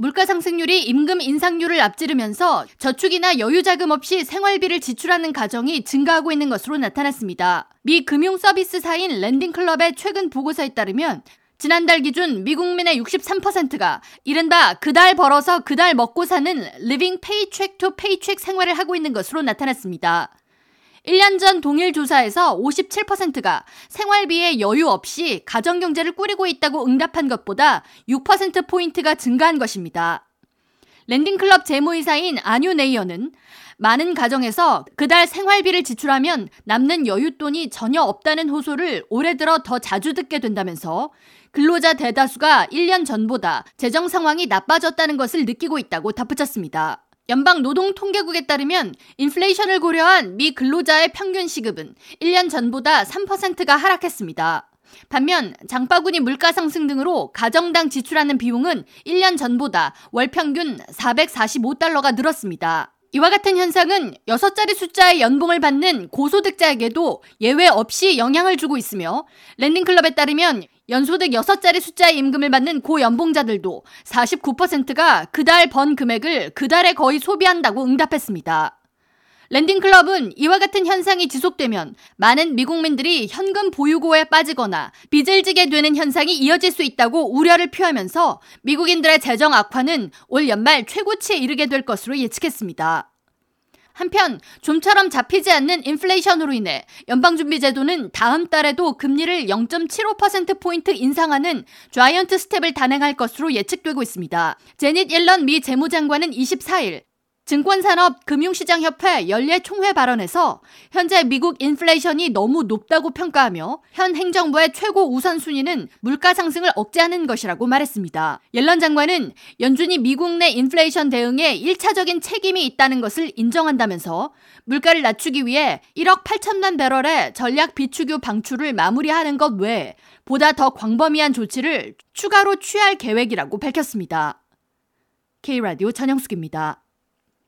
물가 상승률이 임금 인상률을 앞지르면서 저축이나 여유 자금 없이 생활비를 지출하는 가정이 증가하고 있는 것으로 나타났습니다. 미 금융 서비스사인 랜딩클럽의 최근 보고서에 따르면 지난달 기준 미국민의 63%가 이른바 그달 벌어서 그달 먹고 사는 living paycheck to paycheck 생활을 하고 있는 것으로 나타났습니다. 1년 전 동일 조사에서 57%가 생활비에 여유 없이 가정경제를 꾸리고 있다고 응답한 것보다 6%포인트가 증가한 것입니다. 랜딩클럽 재무이사인 아뉴 네이어는 많은 가정에서 그달 생활비를 지출하면 남는 여윳돈이 전혀 없다는 호소를 올해 들어 더 자주 듣게 된다면서 근로자 대다수가 1년 전보다 재정 상황이 나빠졌다는 것을 느끼고 있다고 덧붙였습니다. 연방 노동통계국에 따르면 인플레이션을 고려한 미 근로자의 평균 시급은 1년 전보다 3%가 하락했습니다. 반면 장바구니 물가 상승 등으로 가정당 지출하는 비용은 1년 전보다 월 평균 445달러가 늘었습니다. 이와 같은 현상은 6자리 숫자의 연봉을 받는 고소득자에게도 예외 없이 영향을 주고 있으며 랜딩클럽에 따르면 연소득 6자리 숫자의 임금을 받는 고연봉자들도 49%가 그달 번 금액을 그달에 거의 소비한다고 응답했습니다. 랜딩클럽은 이와 같은 현상이 지속되면 많은 미국민들이 현금 보유고에 빠지거나 빚을 지게 되는 현상이 이어질 수 있다고 우려를 표하면서 미국인들의 재정 악화는 올 연말 최고치에 이르게 될 것으로 예측했습니다. 한편 좀처럼 잡히지 않는 인플레이션으로 인해 연방준비제도는 다음 달에도 금리를 0.75%포인트 인상하는 좌이언트 스텝을 단행할 것으로 예측되고 있습니다. 제닛 옐런 미 재무장관은 24일 증권산업 금융시장협회 연례 총회 발언에서 현재 미국 인플레이션이 너무 높다고 평가하며 현 행정부의 최고 우선순위는 물가 상승을 억제하는 것이라고 말했습니다. 옐런 장관은 연준이 미국 내 인플레이션 대응에 1차적인 책임이 있다는 것을 인정한다면서 물가를 낮추기 위해 1억 8천만 배럴의 전략 비축유 방출을 마무리하는 것 외에 보다 더 광범위한 조치를 추가로 취할 계획이라고 밝혔습니다. K라디오 전영숙입니다.